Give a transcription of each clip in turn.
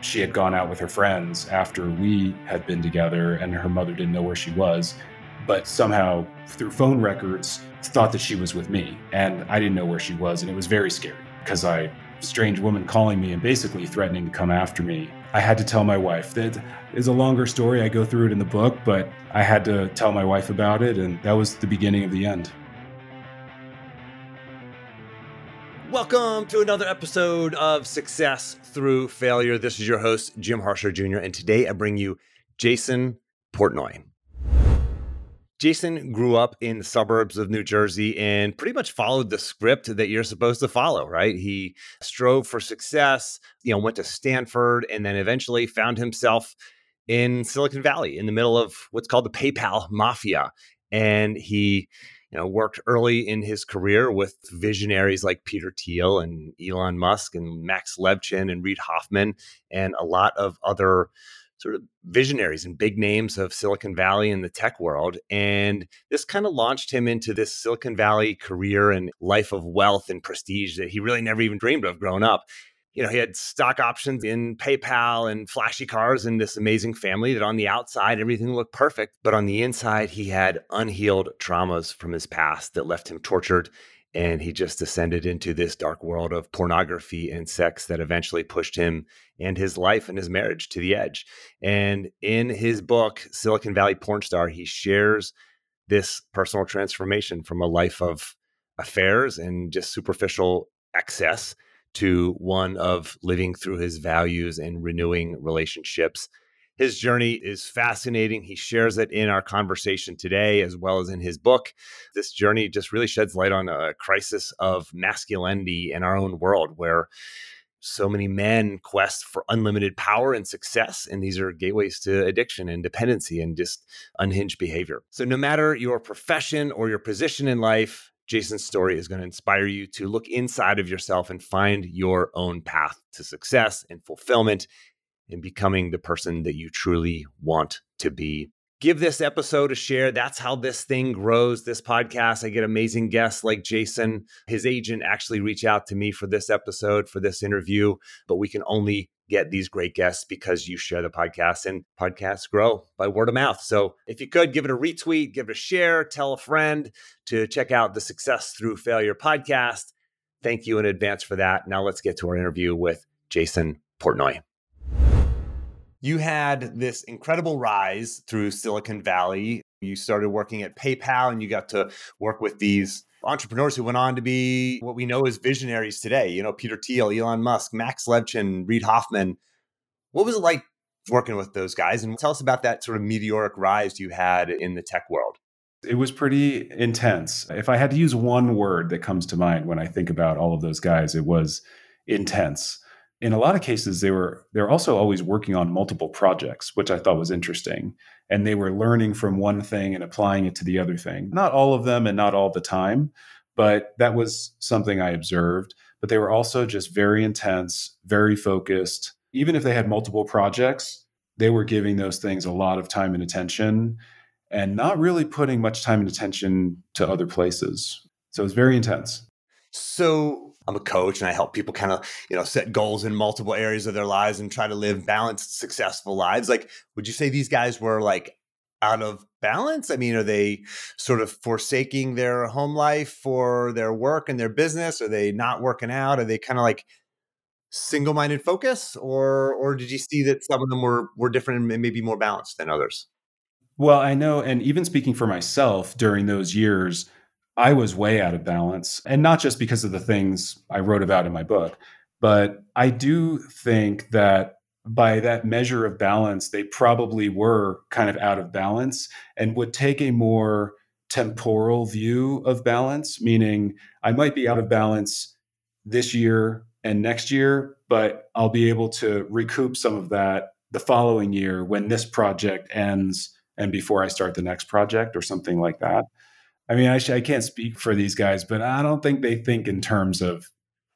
she had gone out with her friends after we had been together and her mother didn't know where she was, but somehow through phone records thought that she was with me and I didn't know where she was and it was very scary because I strange woman calling me and basically threatening to come after me. I had to tell my wife. That is a longer story. I go through it in the book, but I had to tell my wife about it and that was the beginning of the end. Welcome to another episode of Success Through Failure. This is your host, Jim Harshaw Jr., and today I bring you Jason Portnoy. Jason grew up in the suburbs of New Jersey and pretty much followed the script that you're supposed to follow, right? He strove for success, you know, went to Stanford and then eventually found himself in Silicon Valley in the middle of what's called the PayPal mafia. And he you know, worked early in his career with visionaries like Peter Thiel and Elon Musk and Max Levchin and Reid Hoffman and a lot of other sort of visionaries and big names of Silicon Valley and the tech world. And this kind of launched him into this Silicon Valley career and life of wealth and prestige that he really never even dreamed of growing up you know, he had stock options in PayPal and flashy cars and this amazing family that on the outside, everything looked perfect. But on the inside, he had unhealed traumas from his past that left him tortured. And he just descended into this dark world of pornography and sex that eventually pushed him and his life and his marriage to the edge. And in his book, Silicon Valley Porn Star, he shares this personal transformation from a life of affairs and just superficial excess to one of living through his values and renewing relationships. His journey is fascinating. He shares it in our conversation today, as well as in his book. This journey just really sheds light on a crisis of masculinity in our own world, where so many men quest for unlimited power and success. And these are gateways to addiction and dependency and just unhinged behavior. So, no matter your profession or your position in life, Jason's story is going to inspire you to look inside of yourself and find your own path to success and fulfillment in becoming the person that you truly want to be. Give this episode a share. That's how this thing grows. This podcast, I get amazing guests like Jason. His agent actually reached out to me for this episode, for this interview, but we can only get these great guests because you share the podcast and podcasts grow by word of mouth. So if you could give it a retweet, give it a share, tell a friend to check out the Success Through Failure podcast. Thank you in advance for that. Now let's get to our interview with Jason Portnoy. You had this incredible rise through Silicon Valley. You started working at PayPal and you got to work with these entrepreneurs who went on to be what we know as visionaries today. You know, Peter Thiel, Elon Musk, Max Levchin, Reid Hoffman. What was it like working with those guys? And tell us about that sort of meteoric rise you had in the tech world. It was pretty intense. If I had to use one word that comes to mind when I think about all of those guys, it was intense. In a lot of cases, they were they're also always working on multiple projects, which I thought was interesting and they were learning from one thing and applying it to the other thing. Not all of them and not all the time, but that was something I observed. But they were also just very intense, very focused. Even if they had multiple projects, they were giving those things a lot of time and attention and not really putting much time and attention to other places. So it was very intense. So I'm a coach and I help people kind of, you know, set goals in multiple areas of their lives and try to live balanced, successful lives. Like, would you say these guys were like out of balance? I mean, are they sort of forsaking their home life for their work and their business? Are they not working out? Are they kind of like single-minded focus or or did you see that some of them were were different and maybe more balanced than others? Well, I know and even speaking for myself during those years, I was way out of balance. And not just because of the things I wrote about in my book, but I do think that by that measure of balance, they probably were kind of out of balance and would take a more temporal view of balance, meaning I might be out of balance this year and next year, but I'll be able to recoup some of that the following year when this project ends and before I start the next project or something like that. I mean, I, I can't speak for these guys, but I don't think they think in terms of,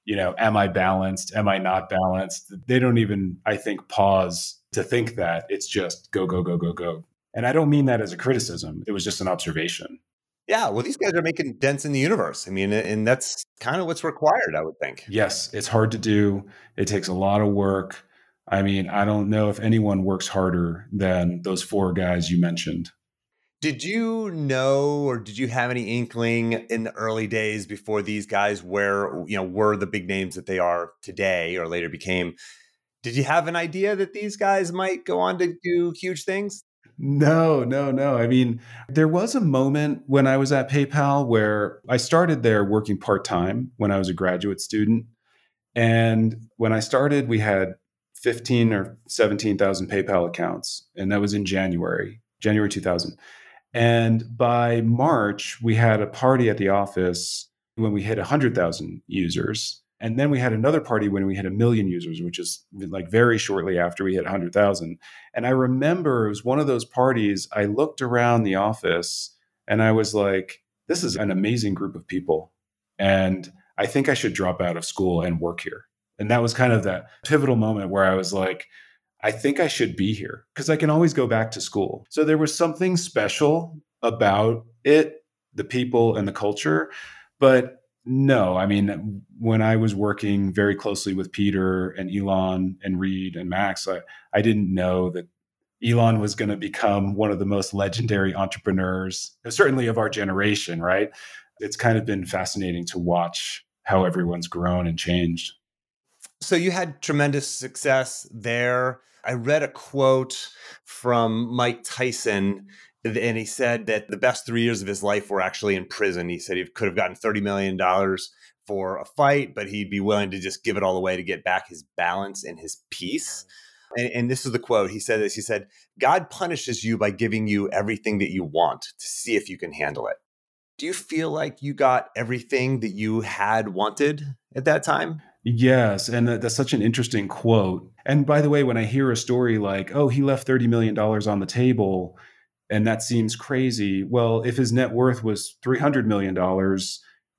you know, am I balanced? Am I not balanced? They don't even, I think, pause to think that. It's just go, go, go, go, go. And I don't mean that as a criticism. It was just an observation. Yeah, well, these guys are making dents in the universe. I mean, and that's kind of what's required, I would think. Yes, it's hard to do. It takes a lot of work. I mean, I don't know if anyone works harder than those four guys you mentioned. Did you know or did you have any inkling in the early days before these guys were, you know, were the big names that they are today or later became? Did you have an idea that these guys might go on to do huge things? No, no, no. I mean, there was a moment when I was at PayPal where I started there working part time when I was a graduate student. And when I started, we had 15 or 17,000 PayPal accounts. And that was in January, January 2000. And by March, we had a party at the office when we hit 100,000 users. And then we had another party when we hit a million users, which is like very shortly after we hit 100,000. And I remember it was one of those parties. I looked around the office and I was like, this is an amazing group of people. And I think I should drop out of school and work here. And that was kind of that pivotal moment where I was like, I think I should be here because I can always go back to school. So there was something special about it, the people and the culture. But no, I mean, when I was working very closely with Peter and Elon and Reid and Max, I, I didn't know that Elon was going to become one of the most legendary entrepreneurs, certainly of our generation, right? It's kind of been fascinating to watch how everyone's grown and changed. So you had tremendous success there. I read a quote from Mike Tyson and he said that the best three years of his life were actually in prison. He said he could have gotten $30 million for a fight, but he'd be willing to just give it all away to get back his balance and his peace. And, and, this is the quote. He said this. He said, God punishes you by giving you everything that you want to see if you can handle it. Do you feel like you got everything that you had wanted at that time? Yes. And that's such an interesting quote. And by the way, when I hear a story like, oh, he left $30 million on the table, and that seems crazy. Well, if his net worth was $300 million,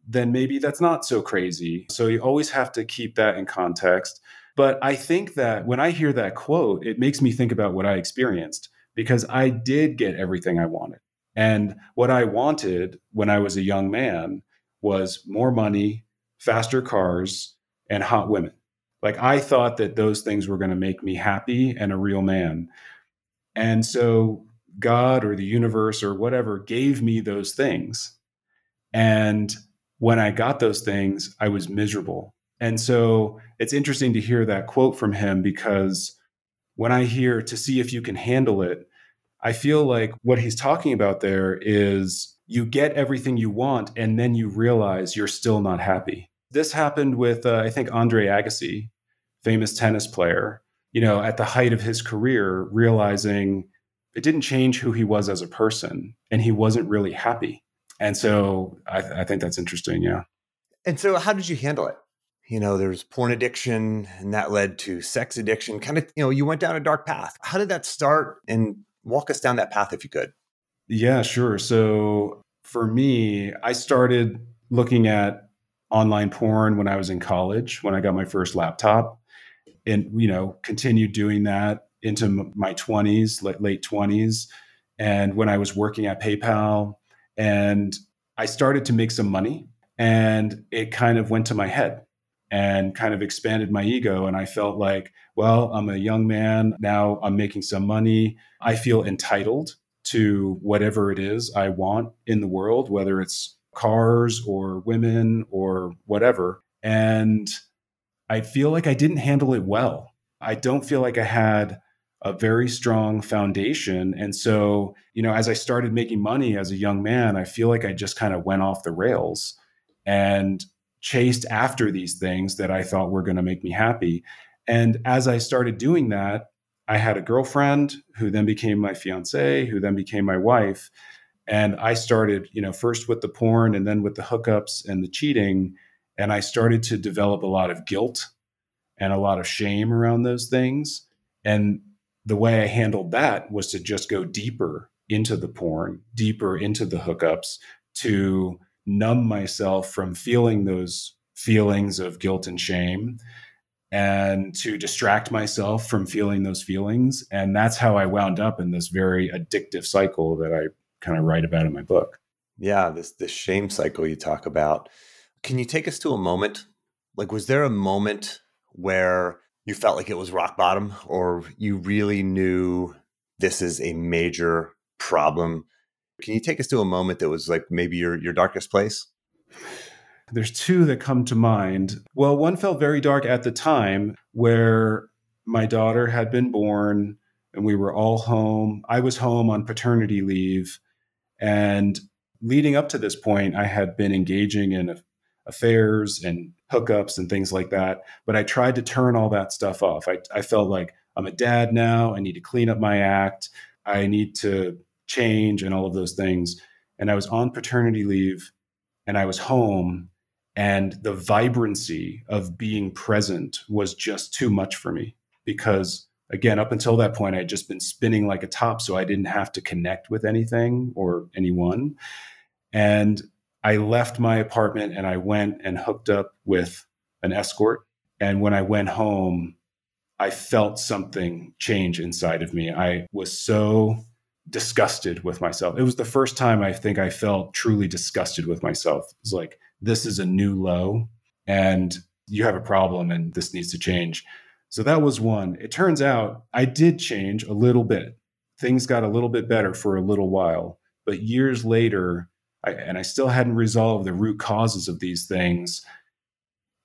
then maybe that's not so crazy. So you always have to keep that in context. But I think that when I hear that quote, it makes me think about what I experienced because I did get everything I wanted. And what I wanted when I was a young man was more money, faster cars, and hot women. Like I thought that those things were going to make me happy and a real man. And so God or the universe or whatever gave me those things. And when I got those things, I was miserable. And so it's interesting to hear that quote from him because when I hear to see if you can handle it, I feel like what he's talking about there is you get everything you want and then you realize you're still not happy. This happened with, uh, I think, Andre Agassi, famous tennis player, you know, at the height of his career, realizing it didn't change who he was as a person and he wasn't really happy. And so I, th- I think that's interesting. Yeah. And so how did you handle it? You know, there's porn addiction and that led to sex addiction. Kind of, you know, you went down a dark path. How did that start? And walk us down that path if you could. Yeah, sure. So for me, I started looking at online porn when I was in college, when I got my first laptop, and, you know, continued doing that into my 20s, late 20s. And when I was working at PayPal, and I started to make some money, and it kind of went to my head and kind of expanded my ego. And I felt like, well, I'm a young man. Now I'm making some money. I feel entitled to whatever it is I want in the world, whether it's cars or women or whatever. And I feel like I didn't handle it well. I don't feel like I had a very strong foundation. And so, you know, as I started making money as a young man, I feel like I just kind of went off the rails and chased after these things that I thought were going to make me happy. And as I started doing that, I had a girlfriend who then became my fiance, who then became my wife. And I started, you know, first with the porn and then with the hookups and the cheating. And I started to develop a lot of guilt and a lot of shame around those things. And the way I handled that was to just go deeper into the porn, deeper into the hookups to numb myself from feeling those feelings of guilt and shame and to distract myself from feeling those feelings. And that's how I wound up in this very addictive cycle that I kind of write about in my book. Yeah, this this shame cycle you talk about. Can you take us to a moment? Like was there a moment where you felt like it was rock bottom or you really knew this is a major problem. Can you take us to a moment that was like maybe your your darkest place? There's two that come to mind. Well, one felt very dark at the time where my daughter had been born and we were all home. I was home on paternity leave. And leading up to this point, I had been engaging in affairs and hookups and things like that. But I tried to turn all that stuff off. I, I felt like I'm a dad now. I need to clean up my act. I need to change and all of those things. And I was on paternity leave and I was home and the vibrancy of being present was just too much for me because again up until that point I had just been spinning like a top so i didn't have to connect with anything or anyone. And i left my apartment and i went and hooked up with an escort. And when i went home i felt something change inside of me. I was so disgusted with myself. It was the first time i think i felt truly disgusted with myself. It was like this is a new low and you have a problem and this needs to change. So that was one. It turns out I did change a little bit. Things got a little bit better for a little while. But years later, I, and I still hadn't resolved the root causes of these things,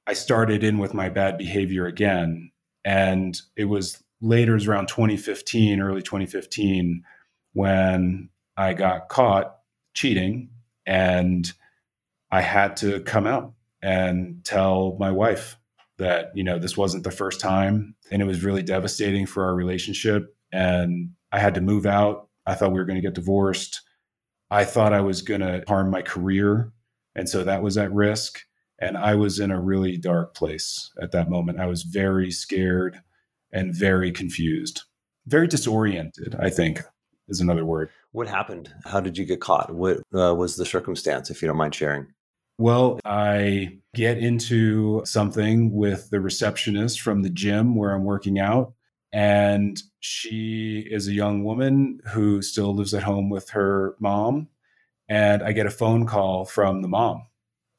I started in with my bad behavior again. And it was later, it was around 2015, early 2015, when I got caught cheating. And I had to come out and tell my wife that, you know, this wasn't the first time and it was really devastating for our relationship. And I had to move out. I thought we were going to get divorced. I thought I was going to harm my career. And so that was at risk. And I was in a really dark place at that moment. I was very scared and very confused, very disoriented, I think is another word. What happened? How did you get caught? What uh, was the circumstance, if you don't mind sharing? Well, I get into something with the receptionist from the gym where I'm working out. And she is a young woman who still lives at home with her mom. And I get a phone call from the mom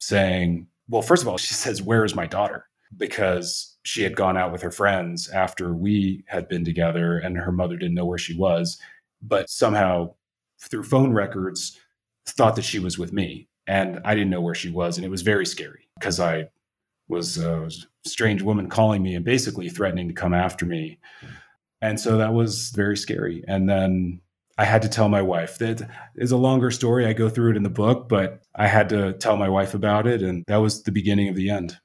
saying, well, first of all, she says, Where is my daughter? Because she had gone out with her friends after we had been together and her mother didn't know where she was. But somehow, through phone records, thought that she was with me and I didn't know where she was, and it was very scary because I was a strange woman calling me and basically threatening to come after me, and so that was very scary. And then I had to tell my wife. That is a longer story. I go through it in the book, but I had to tell my wife about it, and that was the beginning of the end.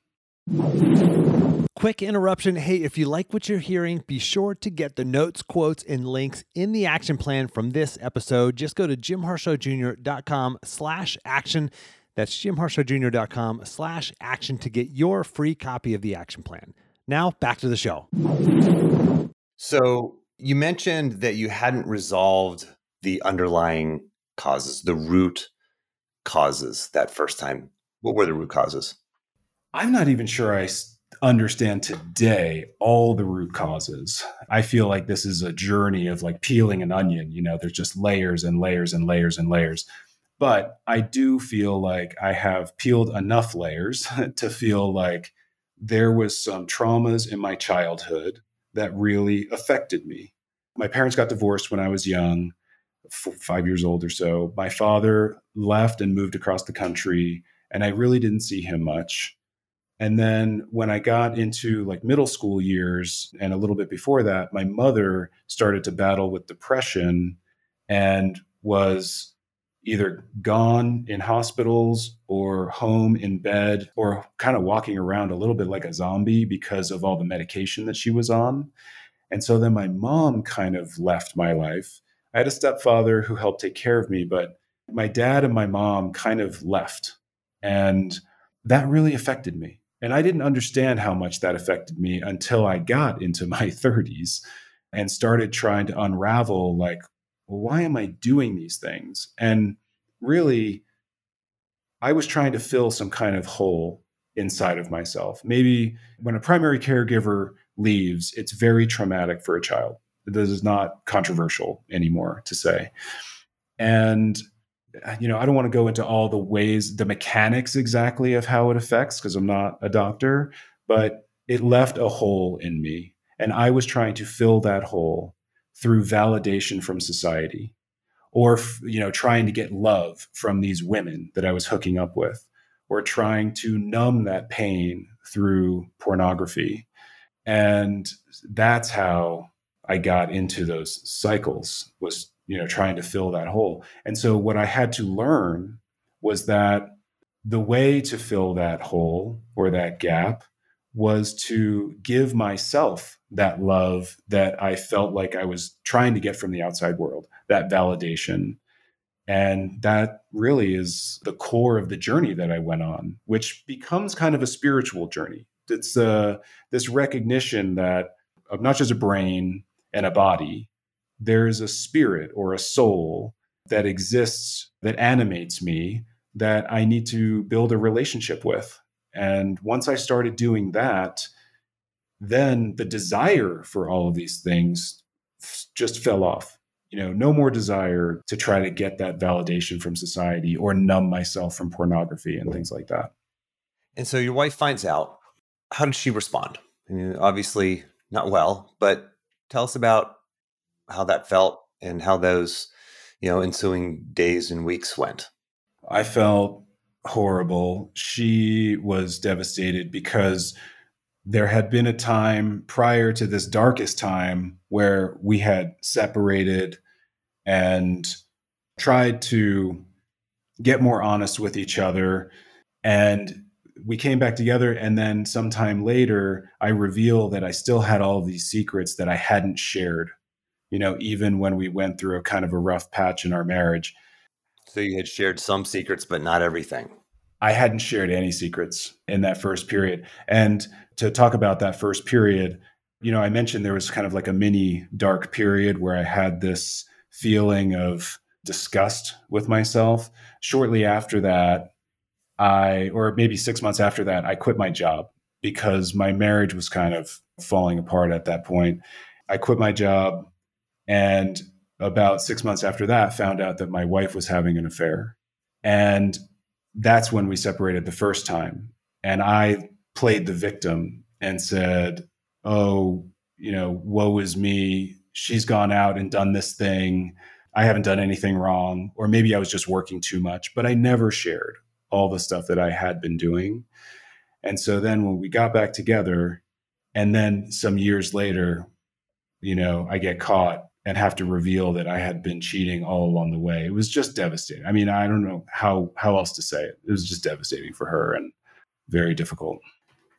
Quick interruption. Hey, if you like what you're hearing, be sure to get the notes, quotes, and links in the action plan from this episode. Just go to jimharshawjr.com slash action. That's jimharshawjr.com slash action to get your free copy of the action plan. Now back to the show. So you mentioned that you hadn't resolved the underlying causes, the root causes that first time. What were the root causes? I'm not even sure I understand today all the root causes. I feel like this is a journey of like peeling an onion, you know, there's just layers and layers and layers and layers. But I do feel like I have peeled enough layers to feel like there was some traumas in my childhood that really affected me. My parents got divorced when I was young, five years old or so. My father left and moved across the country, and I really didn't see him much. And then when I got into like middle school years and a little bit before that, my mother started to battle with depression and was either gone in hospitals or home in bed or kind of walking around a little bit like a zombie because of all the medication that she was on. And so then my mom kind of left my life. I had a stepfather who helped take care of me, but my dad and my mom kind of left. And that really affected me. And I didn't understand how much that affected me until I got into my 30s and started trying to unravel like, well, why am I doing these things? And really, I was trying to fill some kind of hole inside of myself. Maybe when a primary caregiver leaves, it's very traumatic for a child. This is not controversial anymore to say. And you know, I don't want to go into all the ways, the mechanics exactly of how it affects because I'm not a doctor, but it left a hole in me. And I was trying to fill that hole through validation from society or you know trying to get love from these women that I was hooking up with or trying to numb that pain through pornography and that's how I got into those cycles was you know trying to fill that hole and so what I had to learn was that the way to fill that hole or that gap was to give myself that love that I felt like I was trying to get from the outside world, that validation. And that really is the core of the journey that I went on, which becomes kind of a spiritual journey. It's uh, this recognition that of not just a brain and a body, there's a spirit or a soul that exists that animates me that I need to build a relationship with. And once I started doing that, then the desire for all of these things just fell off. You know, no more desire to try to get that validation from society or numb myself from pornography and things like that. And so your wife finds out. How did she respond? I mean, obviously not well, but tell us about how that felt and how those, you know, ensuing days and weeks went. I felt horrible. She was devastated because there had been a time prior to this darkest time where we had separated and tried to get more honest with each other and we came back together and then sometime later i reveal that i still had all these secrets that i hadn't shared you know even when we went through a kind of a rough patch in our marriage so you had shared some secrets but not everything I hadn't shared any secrets in that first period. And to talk about that first period, you know, I mentioned there was kind of like a mini dark period where I had this feeling of disgust with myself. Shortly after that, I, or maybe six months after that, I quit my job because my marriage was kind of falling apart at that point. I quit my job and about six months after that, found out that my wife was having an affair. And that's when we separated the first time. And I played the victim and said, Oh, you know, woe is me. She's gone out and done this thing. I haven't done anything wrong. Or maybe I was just working too much, but I never shared all the stuff that I had been doing. And so then when we got back together, and then some years later, you know, I get caught and have to reveal that I had been cheating all along the way. It was just devastating. I mean, I don't know how how else to say it. It was just devastating for her and very difficult.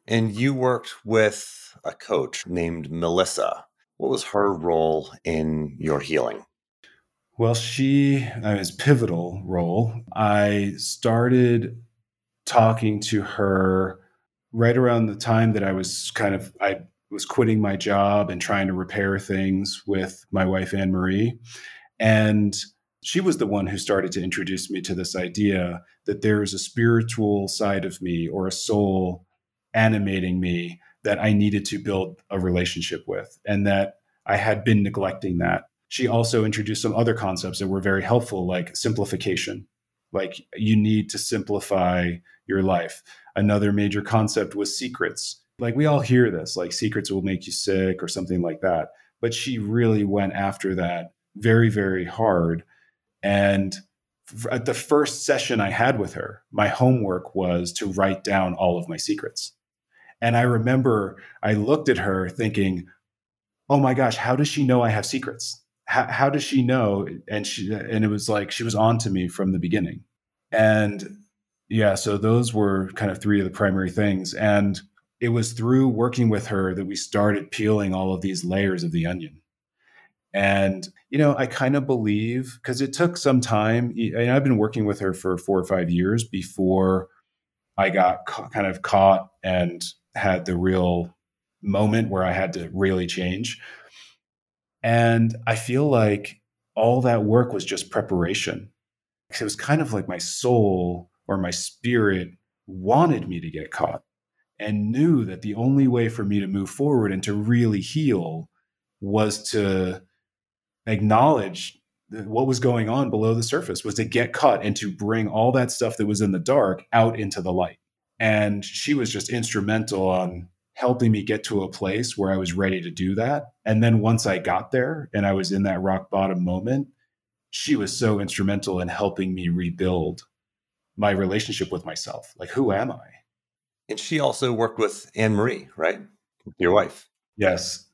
And you worked with a coach named Melissa. What was her role in your healing? Well, she uh, was pivotal role. I started talking to her right around the time that I was kind of I was quitting my job and trying to repair things with my wife, Anne Marie. And she was the one who started to introduce me to this idea that there is a spiritual side of me or a soul animating me that I needed to build a relationship with, and that I had been neglecting that. She also introduced some other concepts that were very helpful, like simplification. Like you need to simplify your life. Another major concept was secrets like we all hear this, like secrets will make you sick or something like that. But she really went after that very, very hard. And at the first session I had with her, my homework was to write down all of my secrets. And I remember I looked at her thinking, oh my gosh, how does she know I have secrets? How, how does she know? And she, and it was like she was on to me from the beginning. And yeah, so those were kind of three of the primary things. And it was through working with her that we started peeling all of these layers of the onion. And, you know, I kind of believe because it took some time. And I've been working with her for four or five years before I got ca- kind of caught and had the real moment where I had to really change. And I feel like all that work was just preparation. It was kind of like my soul or my spirit wanted me to get caught and knew that the only way for me to move forward and to really heal was to acknowledge what was going on below the surface was to get caught and to bring all that stuff that was in the dark out into the light and she was just instrumental on helping me get to a place where I was ready to do that. And then once I got there and I was in that rock bottom moment, she was so instrumental in helping me rebuild my relationship with myself. Like, who am I? And she also worked with Anne Marie, right? Your wife. Yes.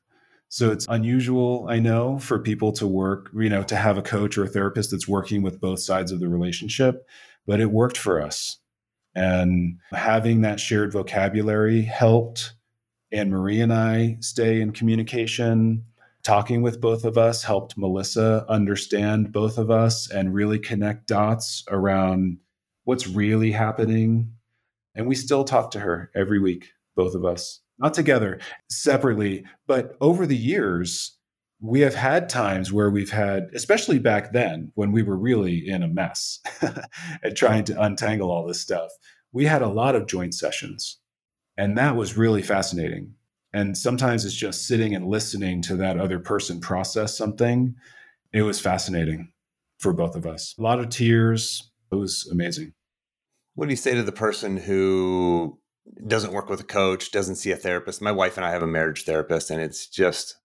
So it's unusual, I know, for people to work, you know, to have a coach or a therapist that's working with both sides of the relationship, but it worked for us. And having that shared vocabulary helped Anne Marie and I stay in communication. Talking with both of us helped Melissa understand both of us and really connect dots around what's really happening. And we still talk to her every week, both of us, not together, separately. But over the years, we have had times where we've had, especially back then when we were really in a mess and trying to untangle all this stuff, we had a lot of joint sessions. And that was really fascinating. And sometimes it's just sitting and listening to that other person process something. It was fascinating for both of us. A lot of tears. It was amazing. What do you say to the person who doesn't work with a coach, doesn't see a therapist? My wife and I have a marriage therapist, and it's just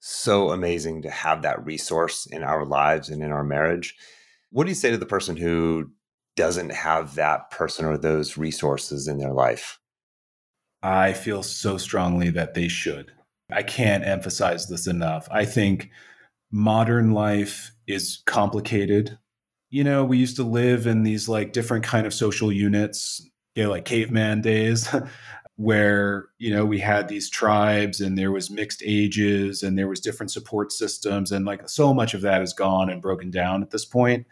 so amazing to have that resource in our lives and in our marriage. What do you say to the person who doesn't have that person or those resources in their life? I feel so strongly that they should. I can't emphasize this enough. I think modern life is complicated. You know, we used to live in these like different kind of social units, you know, like caveman days where, you know, we had these tribes and there was mixed ages and there was different support systems and like so much of that is gone and broken down at this point.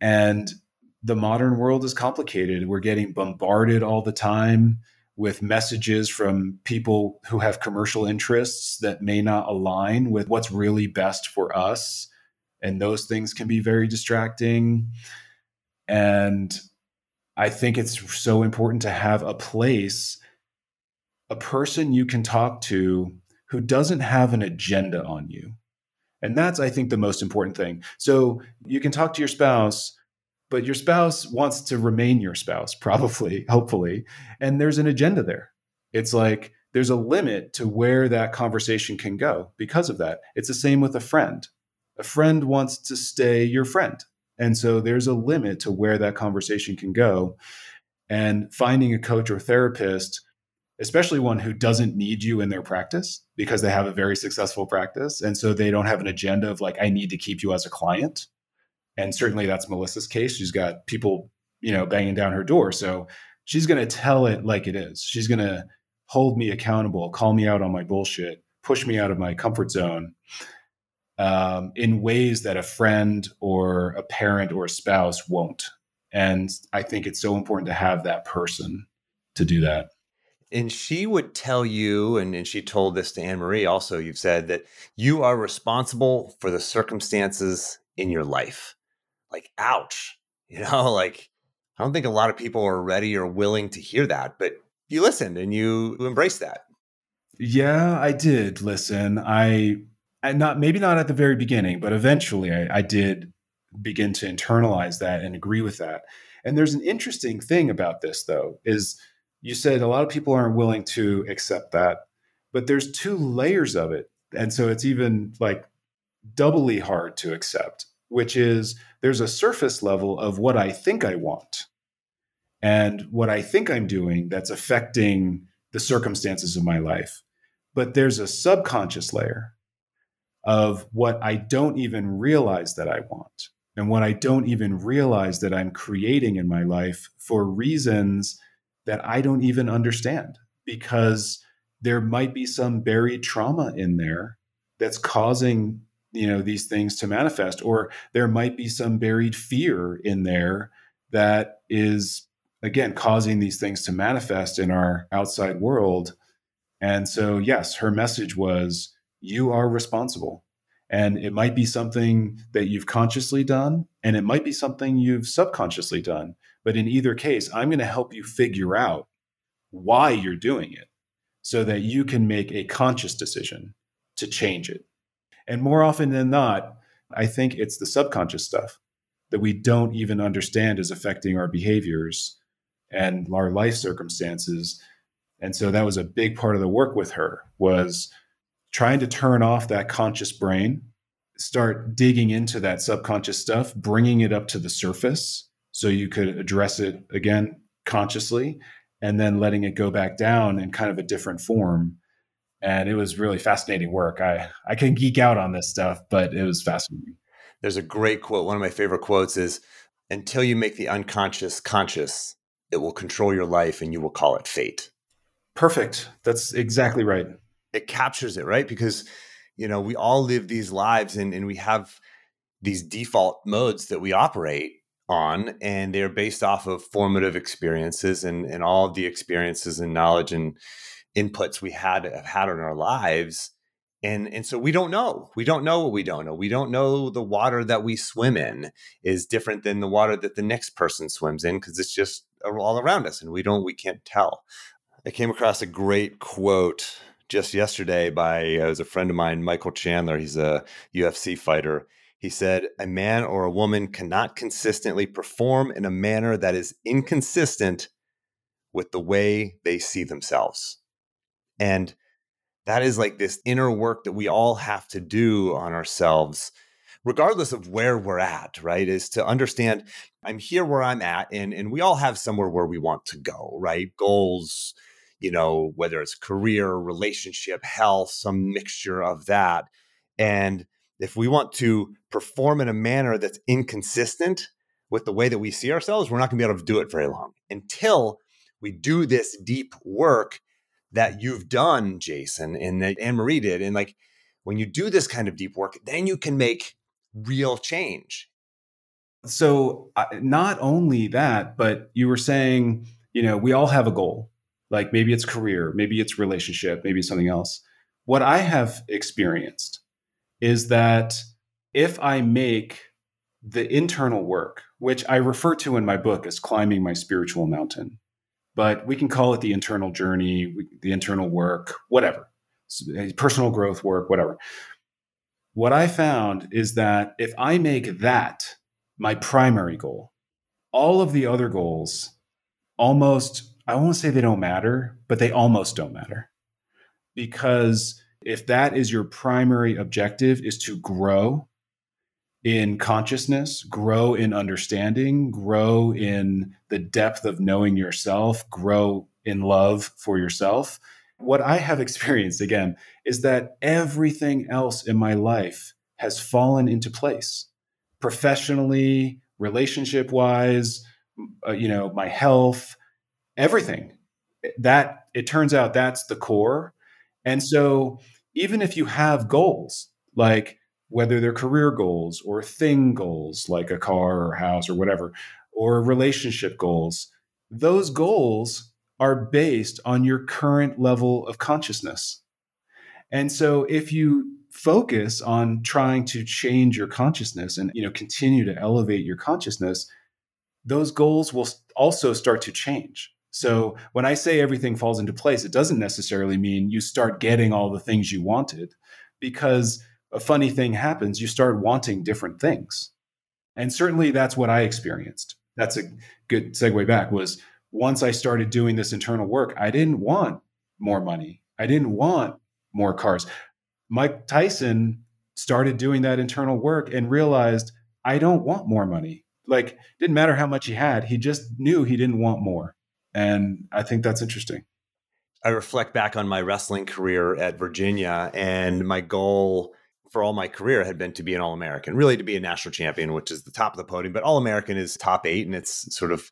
And the modern world is complicated. We're getting bombarded all the time with messages from people who have commercial interests that may not align with what's really best for us. And those things can be very distracting. And I think it's so important to have a place, a person you can talk to who doesn't have an agenda on you. And that's, I think, the most important thing. So you can talk to your spouse but your spouse wants to remain your spouse, probably, hopefully. And there's an agenda there. It's like there's a limit to where that conversation can go because of that. It's the same with a friend. A friend wants to stay your friend. And so there's a limit to where that conversation can go. And finding a coach or therapist, especially one who doesn't need you in their practice because they have a very successful practice. And so they don't have an agenda of like, I need to keep you as a client and certainly that's Melissa's case. She's got people, you know, banging down her door. So she's going to tell it like it is. She's going to hold me accountable, call me out on my bullshit, push me out of my comfort zone um, in ways that a friend or a parent or a spouse won't. And I think it's so important to have that person to do that. And she would tell you, and, and she told this to Anne Marie also, you've said that you are responsible for the circumstances in your life like ouch you know like i don't think a lot of people are ready or willing to hear that but you listened and you embraced that yeah i did listen i I not maybe not at the very beginning but eventually I, I did begin to internalize that and agree with that and there's an interesting thing about this though is you said a lot of people aren't willing to accept that but there's two layers of it and so it's even like doubly hard to accept which is there's a surface level of what I think I want and what I think I'm doing that's affecting the circumstances of my life. But there's a subconscious layer of what I don't even realize that I want and what I don't even realize that I'm creating in my life for reasons that I don't even understand because there might be some buried trauma in there that's causing you know these things to manifest or there might be some buried fear in there that is again causing these things to manifest in our outside world. And so yes her message was you are responsible. And it might be something that you've consciously done and it might be something you've subconsciously done. But in either case i'm going to help you figure out why you're doing it so that you can make a conscious decision to change it. And more often than not, I think it's the subconscious stuff that we don't even understand is affecting our behaviors and our life circumstances. And so that was a big part of the work with her was trying to turn off that conscious brain, start digging into that subconscious stuff, bringing it up to the surface so you could address it again consciously and then letting it go back down in kind of a different form. And it was really fascinating work. I i can geek out on this stuff but it was fascinating. There's a great quote. One of my favorite quotes is until you make the unconscious conscious it will control your life and you will call it fate. Perfect. That's exactly right it captures it right? Because you know we all live these lives and, and we have these default modes that we operate on and they're based off of formative experiences and, and all the experiences and knowledge and inputs we had have had in our lives. And and so we don't know. We don't know what we don't know. We don't know the water that we swim in is different than the water that the next person swims in because it's just all around us and we don't we can't tell. I came across a great quote just yesterday by uh, was a friend of mine michael chandler he's a ufc fighter he said, A man or a woman cannot consistently perform in a manner that is inconsistent with the way they see themselves. And that is like this inner work that we all have to do on ourselves, regardless of where we're at, right? Is to understand I'm here where I'm at, and, and we all have somewhere where we want to go, right? Goals, you know, whether it's career, relationship, health, some mixture of that. And if we want to perform in a manner that's inconsistent with the way that we see ourselves, we're not going to be able to do it very long until we do this deep work that you've done, Jason, and that Anne Marie did. And like when you do this kind of deep work, then you can make real change. So, uh, not only that, but you were saying, you know, we all have a goal. Like maybe it's career, maybe it's relationship, maybe something else. What I have experienced is that if I make the internal work, which I refer to in my book as climbing my spiritual mountain, but we can call it the internal journey, the internal work, whatever, eh, personal growth work, whatever. What I found is that if I make that my primary goal, all of the other goals almost, I won't say they don't matter, but they almost don't matter because if that is your primary objective is to grow in consciousness, grow in understanding, grow in the depth of knowing yourself, grow in love for yourself. What I have experienced again is that everything else in my life has fallen into place professionally, relationship wise, uh, you know, my health, everything. That it turns out that's the core. And so even if you have goals, like whether they're career goals or thing goals, like a car or house or whatever, or relationship goals, those goals are based on your current level of consciousness. And so if you focus on trying to change your consciousness and you know continue to elevate your consciousness, those goals will also start to change. So mm-hmm. when I say everything falls into place, it doesn't necessarily mean you start getting all the things you wanted because a funny thing happens. You start wanting different things. And certainly that's what I experienced. That's a good segue back was once I started doing this internal work, I didn't want more money. I didn't want more cars. Mike Tyson started doing that internal work and realized I don't want more money. Like didn't matter how much he had, he just knew he didn't want more. And I think that's interesting. I reflect back on my wrestling career at Virginia, and my goal for all my career had been to be an All American, really to be a national champion, which is the top of the podium. But All American is top eight, and it's sort of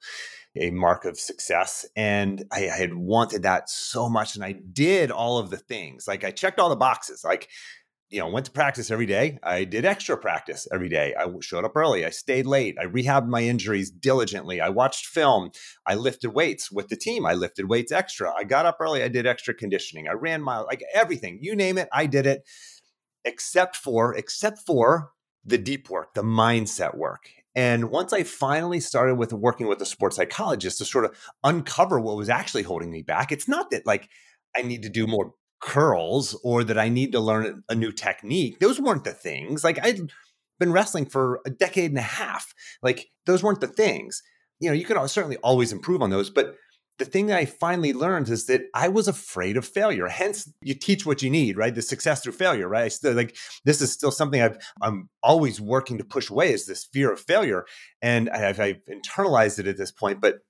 a mark of success. And I, I, had wanted that so much, and I did all of the things. Like I checked all the boxes. Like you know, went to practice every day. I did extra practice every day. I showed up early. I stayed late. I rehabbed my injuries diligently. I watched film. I lifted weights with the team. I lifted weights extra. I got up early. I did extra conditioning. I ran miles, like everything. You name it, I did it, except for except for the deep work, the mindset work. And once I finally started with working with a sports psychologist to sort of uncover what was actually holding me back, it's not that like I need to do more curls or that I need to learn a new technique. Those weren't the things. Like I'd been wrestling for a decade and a half. Like those weren't the things. You know, you can certainly always improve on those, but the thing that I finally learned is that I was afraid of failure. Hence, you teach what you need, right? The success through failure, right? I still like this is still something I've, I'm always working to push away is this fear of failure, and I've, I've internalized it at this point. But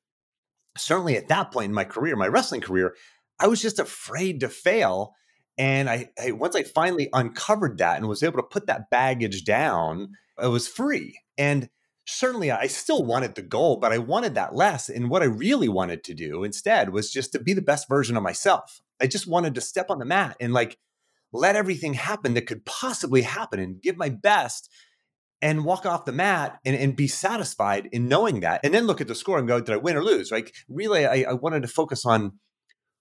certainly at that point in my career, my wrestling career, I was just afraid to fail. And I, I once I finally uncovered that and was able to put that baggage down, it was free. And certainly I still wanted the goal, but I wanted that less. And what I really wanted to do instead was just to be the best version of myself. I just wanted to step on the mat and like let everything happen that could possibly happen and give my best and walk off the mat and, and be satisfied in knowing that. And then look at the score and go, did I win or lose? Like really, I, I wanted to focus on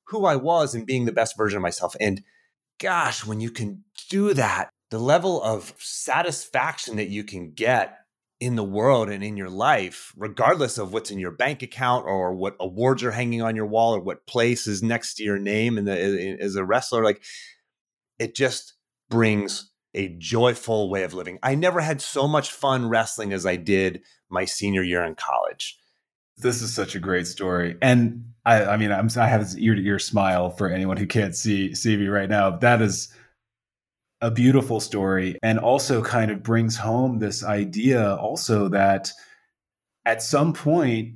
who I was and being the best version of myself. And gosh, when you can do that, the level of satisfaction that you can get in the world and in your life, regardless of what's in your bank account or what awards are hanging on your wall or what place is next to your name and as a wrestler, like it just brings a joyful way of living. I never had so much fun wrestling as I did my senior year in college. This is such a great story, and I, I mean, I'm, I have this ear to ear smile for anyone who can't see see me right now. That is a beautiful story and also kind of brings home this idea also that at some point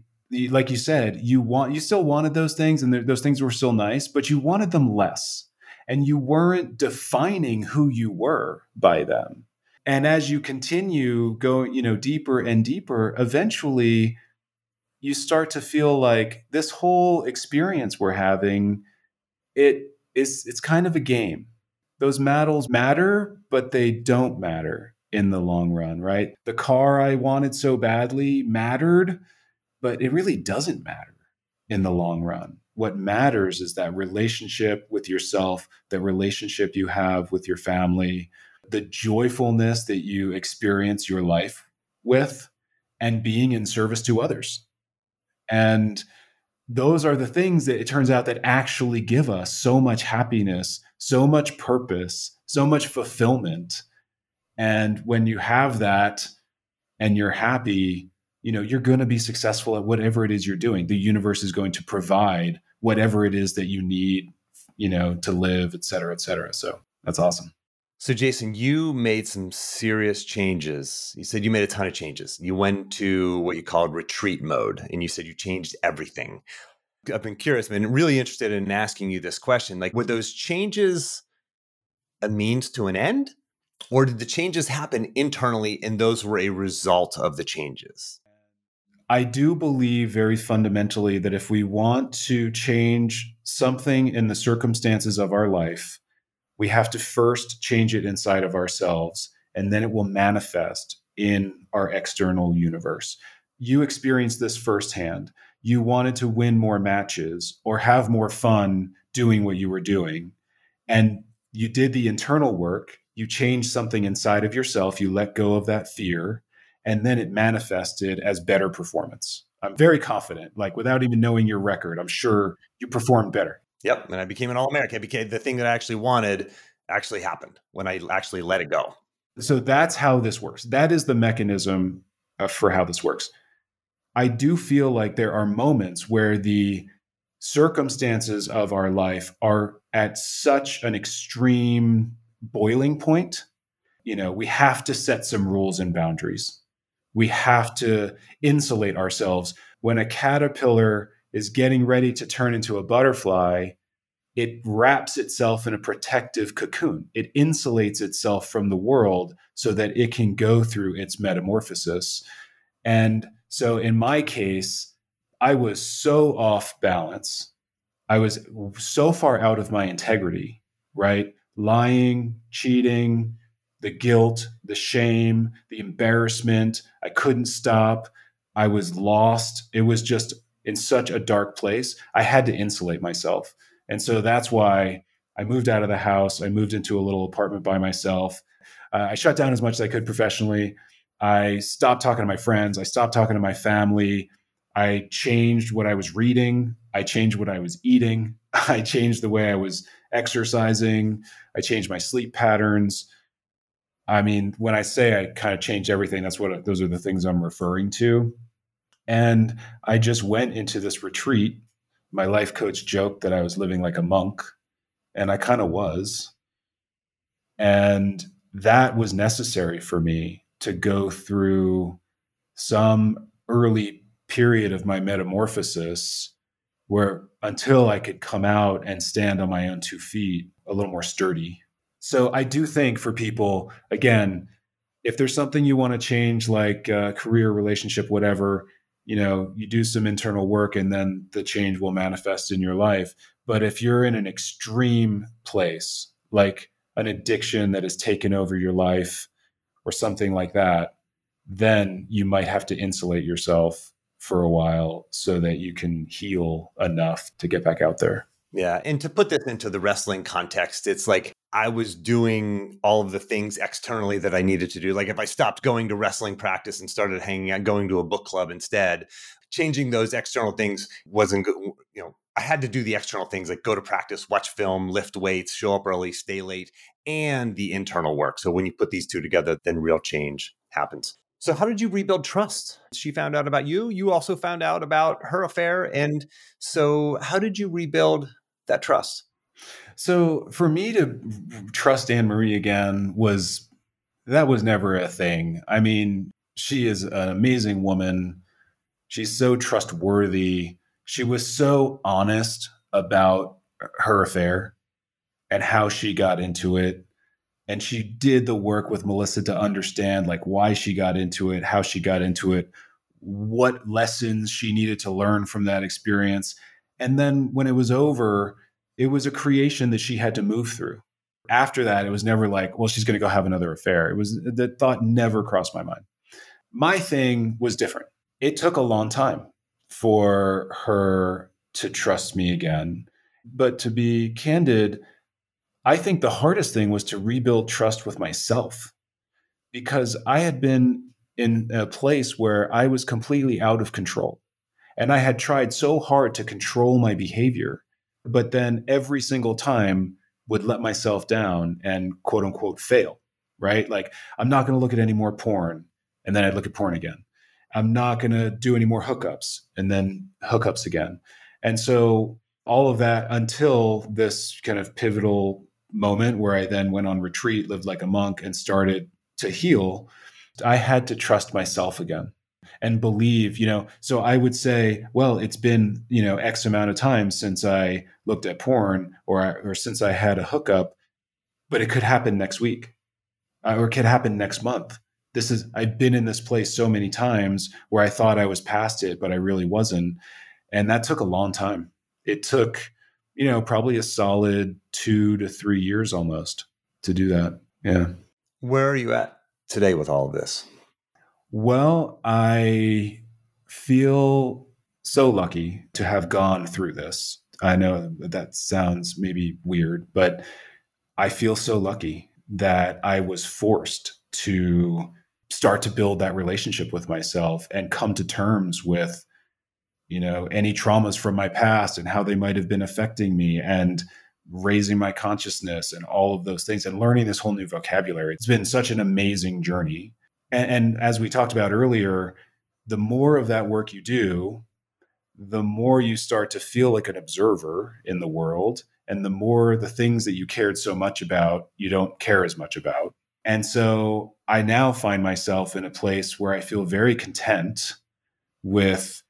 like you said you want you still wanted those things and those things were still nice but you wanted them less and you weren't defining who you were by them and as you continue going you know deeper and deeper eventually you start to feel like this whole experience we're having it is it's kind of a game those medals matter, but they don't matter in the long run, right? The car I wanted so badly mattered, but it really doesn't matter in the long run. What matters is that relationship with yourself, the relationship you have with your family, the joyfulness that you experience your life with, and being in service to others. And those are the things that it turns out that actually give us so much happiness, so much purpose, so much fulfillment. And when you have that and you're happy, you know, you're going to be successful at whatever it is you're doing. The universe is going to provide whatever it is that you need, you know, to live, et cetera, et cetera. So that's awesome. So, Jason, you made some serious changes. You said you made a ton of changes. You went to what you called retreat mode, and you said you changed everything. I've been curious, been really interested in asking you this question. Like, were those changes a means to an end? Or did the changes happen internally and those were a result of the changes? I do believe very fundamentally that if we want to change something in the circumstances of our life, we have to first change it inside of ourselves, and then it will manifest in our external universe. You experienced this firsthand. You wanted to win more matches or have more fun doing what you were doing. And you did the internal work. You changed something inside of yourself. You let go of that fear. And then it manifested as better performance. I'm very confident, like without even knowing your record, I'm sure you performed better. Yep. And I became an All American. Became the thing that I actually wanted actually happened when I actually let it go. So that's how this works. That is the mechanism uh, for how this works. I do feel like there are moments where the circumstances of our life are at such an extreme boiling point. You know, we have to set some rules and boundaries. We have to insulate ourselves. When a caterpillar is getting ready to turn into a butterfly, it wraps itself in a protective cocoon. It insulates itself from the world so that it can go through its metamorphosis. And so in my case, I was so off balance. I was so far out of my integrity, right? Lying, cheating, the guilt, the shame, the embarrassment. I couldn't stop. I was lost. It was just in such a dark place, I had to insulate myself. And so that's why I moved out of the house. I moved into a little apartment by myself. Uh, I shut down as much as I could professionally. I stopped talking to my friends. I stopped talking to my family. I changed what I was reading. I changed what I was eating. I changed the way I was exercising. I changed my sleep patterns. I mean, when I say I kind of changed everything, that's what those are the things I'm referring to. And I just went into this retreat my life coach joked that I was living like a monk, and I kind of was. And that was necessary for me to go through some early period of my metamorphosis where until I could come out and stand on my own two feet a little more sturdy. So I do think for people, again, if there's something you want to change, like uh, career, relationship, whatever, you know, you do some internal work and then the change will manifest in your life. But if you're in an extreme place, like an addiction that has taken over your life or something like that, then you might have to insulate yourself for a while so that you can heal enough to get back out there. Yeah. And to put this into the wrestling context, it's like I was doing all of the things externally that I needed to do. Like if I stopped going to wrestling practice and started hanging out, going to a book club instead, changing those external things wasn't good. You know, I had to do the external things like go to practice, watch film, lift weights, show up early, stay late, and the internal work. So when you put these two together, then real change happens. So, how did you rebuild trust? She found out about you. You also found out about her affair. And so, how did you rebuild that trust? So, for me to trust Anne Marie again was that was never a thing. I mean, she is an amazing woman. She's so trustworthy. She was so honest about her affair and how she got into it and she did the work with Melissa to understand like why she got into it, how she got into it, what lessons she needed to learn from that experience. And then when it was over, it was a creation that she had to move through. After that, it was never like, well, she's going to go have another affair. It was that thought never crossed my mind. My thing was different. It took a long time for her to trust me again. But to be candid, I think the hardest thing was to rebuild trust with myself because I had been in a place where I was completely out of control. And I had tried so hard to control my behavior, but then every single time would let myself down and quote unquote fail, right? Like, I'm not going to look at any more porn. And then I'd look at porn again. I'm not going to do any more hookups and then hookups again. And so all of that until this kind of pivotal moment where I then went on retreat, lived like a monk, and started to heal, I had to trust myself again and believe, you know. So I would say, well, it's been, you know, X amount of time since I looked at porn or, or since I had a hookup, but it could happen next week uh, or it could happen next month. This is, I've been in this place so many times where I thought I was past it, but I really wasn't. And that took a long time. It took, you know, probably a solid two to three years almost to do that. Yeah. Where are you at today with all of this? Well, I feel so lucky to have gone through this. I know that sounds maybe weird, but I feel so lucky that I was forced to start to build that relationship with myself and come to terms with you know any traumas from my past and how they might have been affecting me and raising my consciousness and all of those things and learning this whole new vocabulary it's been such an amazing journey and, and as we talked about earlier the more of that work you do the more you start to feel like an observer in the world and the more the things that you cared so much about you don't care as much about and so i now find myself in a place where i feel very content with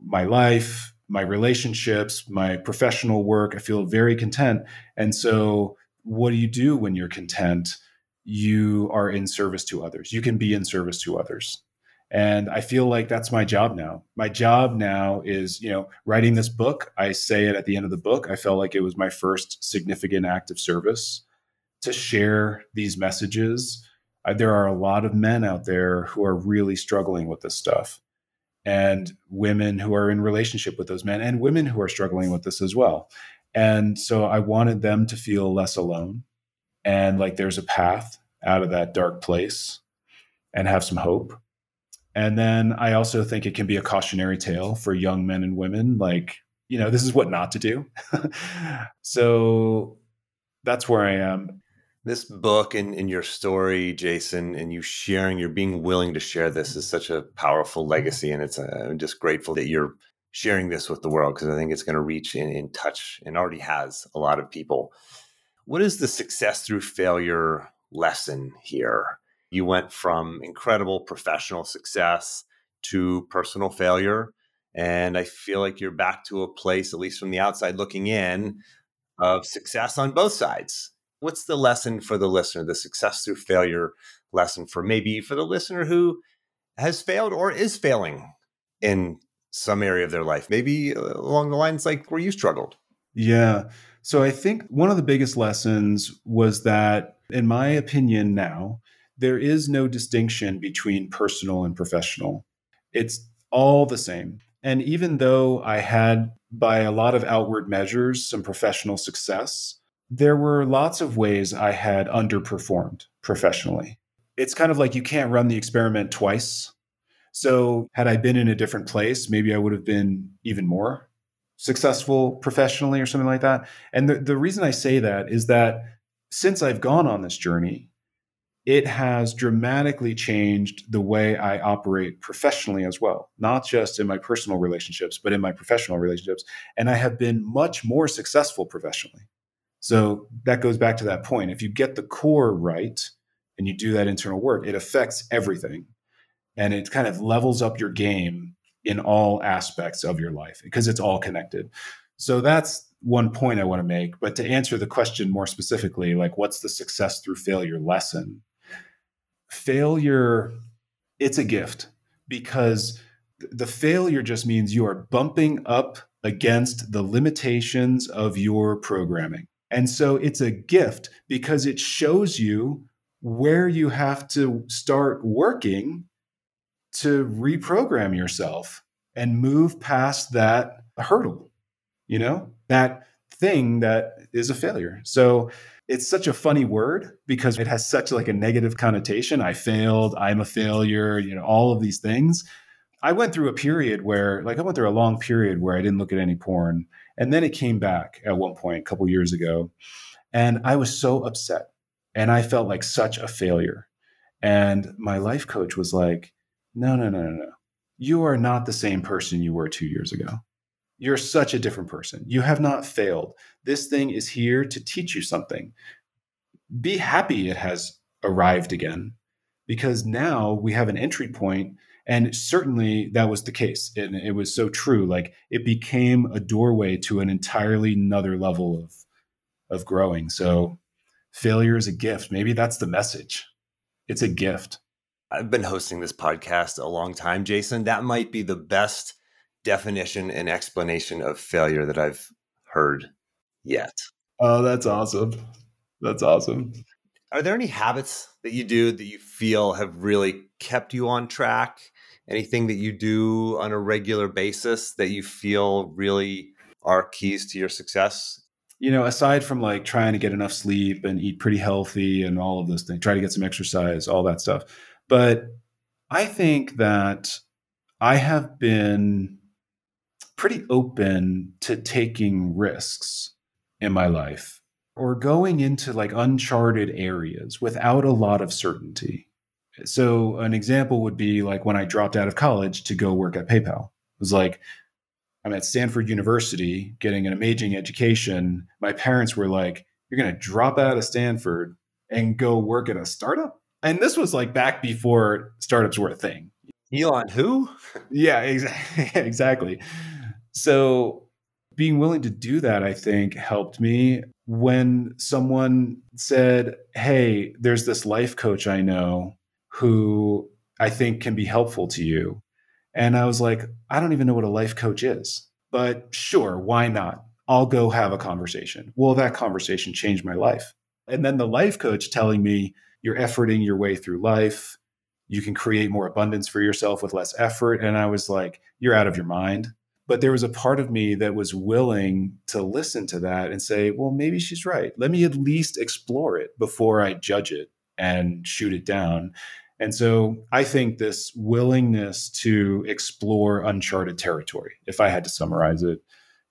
my life, my relationships, my professional work. I feel very content. And so, what do you do when you're content? You are in service to others. You can be in service to others. And I feel like that's my job now. My job now is, you know, writing this book. I say it at the end of the book. I felt like it was my first significant act of service to share these messages. Uh, there are a lot of men out there who are really struggling with this stuff and women who are in relationship with those men and women who are struggling with this as well. And so I wanted them to feel less alone and like there's a path out of that dark place and have some hope. And then I also think it can be a cautionary tale for young men and women like, you know, this is what not to do. so that's where I am this book and, and your story, Jason, and you sharing, you're being willing to share this is such a powerful legacy. And it's, uh, I'm just grateful that you're sharing this with the world because I think it's going to reach and, and touch and already has a lot of people. What is the success through failure lesson here? You went from incredible professional success to personal failure. And I feel like you're back to a place, at least from the outside looking in, of success on both sides. What's the lesson for the listener, the success through failure lesson for maybe for the listener who has failed or is failing in some area of their life, maybe uh, along the lines like where you struggled? Yeah. So I think one of the biggest lessons was that, in my opinion, now, there is no distinction between personal and professional. It's all the same. And even though I had, by a lot of outward measures, some professional success, there were lots of ways I had underperformed professionally. It's kind of like you can't run the experiment twice. So, had I been in a different place, maybe I would have been even more successful professionally or something like that. And the, the reason I say that is that since I've gone on this journey, it has dramatically changed the way I operate professionally as well, not just in my personal relationships, but in my professional relationships. And I have been much more successful professionally. So that goes back to that point. If you get the core right and you do that internal work, it affects everything and it kind of levels up your game in all aspects of your life because it's all connected. So that's one point I want to make. But to answer the question more specifically, like what's the success through failure lesson? failure it's a gift because the failure just means you are bumping up against the limitations of your programming. And so it's a gift because it shows you where you have to start working to reprogram yourself and move past that hurdle, you know, that thing that is a failure. So it's such a funny word because it has such like a negative connotation. I failed, I'm a failure, you know, all of these things. I went through a period where like I went through a long period where I didn't look at any porn and then it came back at one point a couple years ago and I was so upset and I felt like such a failure. And my life coach was like, "No, no, no, no, no. You are not the same person you were 2 years ago." You're such a different person. You have not failed. This thing is here to teach you something. Be happy it has arrived again because now we have an entry point and certainly that was the case and it was so true like it became a doorway to an entirely another level of of growing so failure is a gift maybe that's the message it's a gift i've been hosting this podcast a long time jason that might be the best definition and explanation of failure that I've heard yet. Oh, that's awesome. That's awesome. Are there any habits that you do that you feel have really kept you on track? Anything that you do on a regular basis that you feel really are keys to your success? You know, aside from like trying to get enough sleep and eat pretty healthy and all of those things, try to get some exercise, all that stuff. But I think that I have been pretty open to taking risks in my life or going into like uncharted areas without a lot of certainty. So, an example would be like when I dropped out of college to go work at PayPal. It was like, I'm at Stanford University getting an amazing education. My parents were like, You're going to drop out of Stanford and go work at a startup? And this was like back before startups were a thing. Elon, who? yeah, exactly. exactly. So being willing to do that, I think, helped me. When someone said, Hey, there's this life coach I know who I think can be helpful to you. And I was like, I don't even know what a life coach is, but sure, why not? I'll go have a conversation. Well, that conversation changed my life. And then the life coach telling me, You're efforting your way through life. You can create more abundance for yourself with less effort. And I was like, You're out of your mind but there was a part of me that was willing to listen to that and say, well, maybe she's right. Let me at least explore it before I judge it and shoot it down. And so I think this willingness to explore uncharted territory, if I had to summarize it,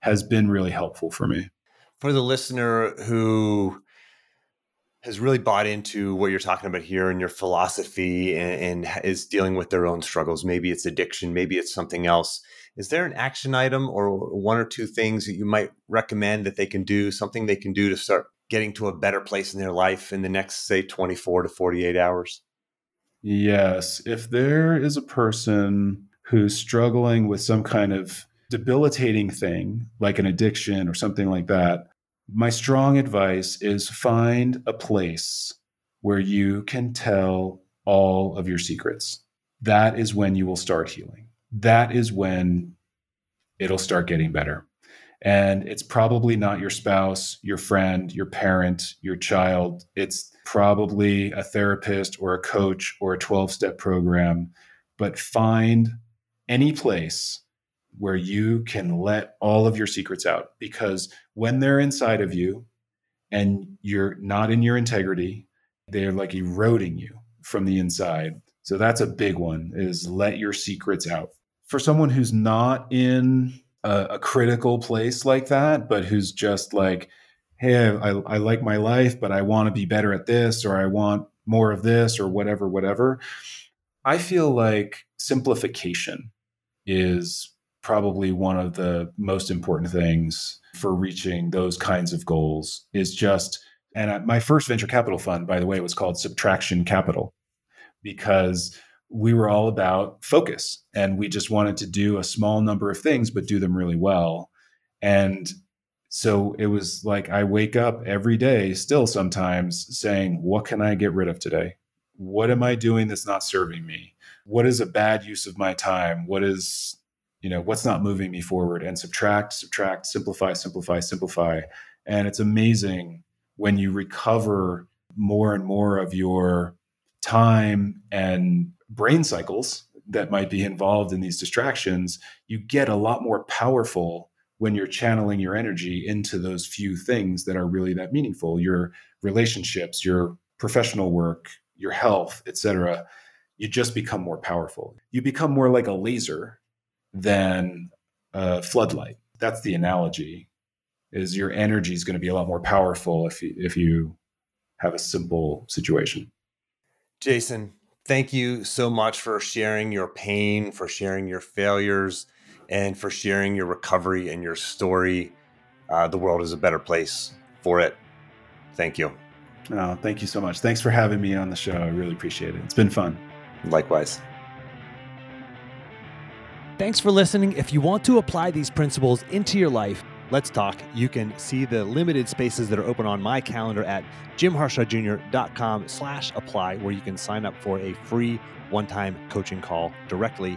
has been really helpful for me. For the listener who has really bought into what you're talking about here and your philosophy and, and, is dealing with their own struggles. Maybe it's addiction, maybe it's something else. Is there an action item or one or two things that you might recommend that they can do, something they can do to start getting to a better place in their life in the next, say, 24 to 48 hours? Yes. If there is a person who's struggling with some kind of debilitating thing, like an addiction or something like that, my strong advice is find a place where you can tell all of your secrets. That is when you will start healing. That is when it'll start getting better. And it's probably not your spouse, your friend, your parent, your child. It's probably a therapist or a coach or a 12 step program. But find any place where you can let all of your secrets out because when they're inside of you and you're not in your integrity they're like eroding you from the inside. So that's a big one is let your secrets out. For someone who's not in a, a critical place like that but who's just like hey I, I like my life but i want to be better at this or i want more of this or whatever whatever i feel like simplification is probably one of the most important things for reaching those kinds of goals is just and my first venture capital fund by the way was called subtraction capital because we were all about focus and we just wanted to do a small number of things but do them really well. And so it was like i wake up every day still sometimes saying what can i get rid of today? What am i doing that's not serving me? What is a bad use of my time? What is you know what's not moving me forward and subtract subtract simplify simplify simplify. And it's amazing when you recover more and more of your time and brain cycles that might be involved in these distractions you get a lot more powerful when you're channeling your energy into those few things that are really that meaningful. Your relationships your professional work your health etc you just become more powerful. You become more like a laser than a floodlight. That's the analogy. Is your energy is going to be a lot more powerful if you, if you have a simple situation. Jason, thank you so much for sharing your pain, for sharing your failures, and for sharing your recovery and your story. Uh, the world is a better place for it. Thank you. Oh, thank you so much. Thanks for having me on the show. I really appreciate it. It's been fun. Likewise. Thanks for listening. If you want to apply these principles into your life, let's talk. You can see the limited spaces that are open on my calendar at jimharshawjr.com slash apply, where you can sign up for a free one-time coaching call directly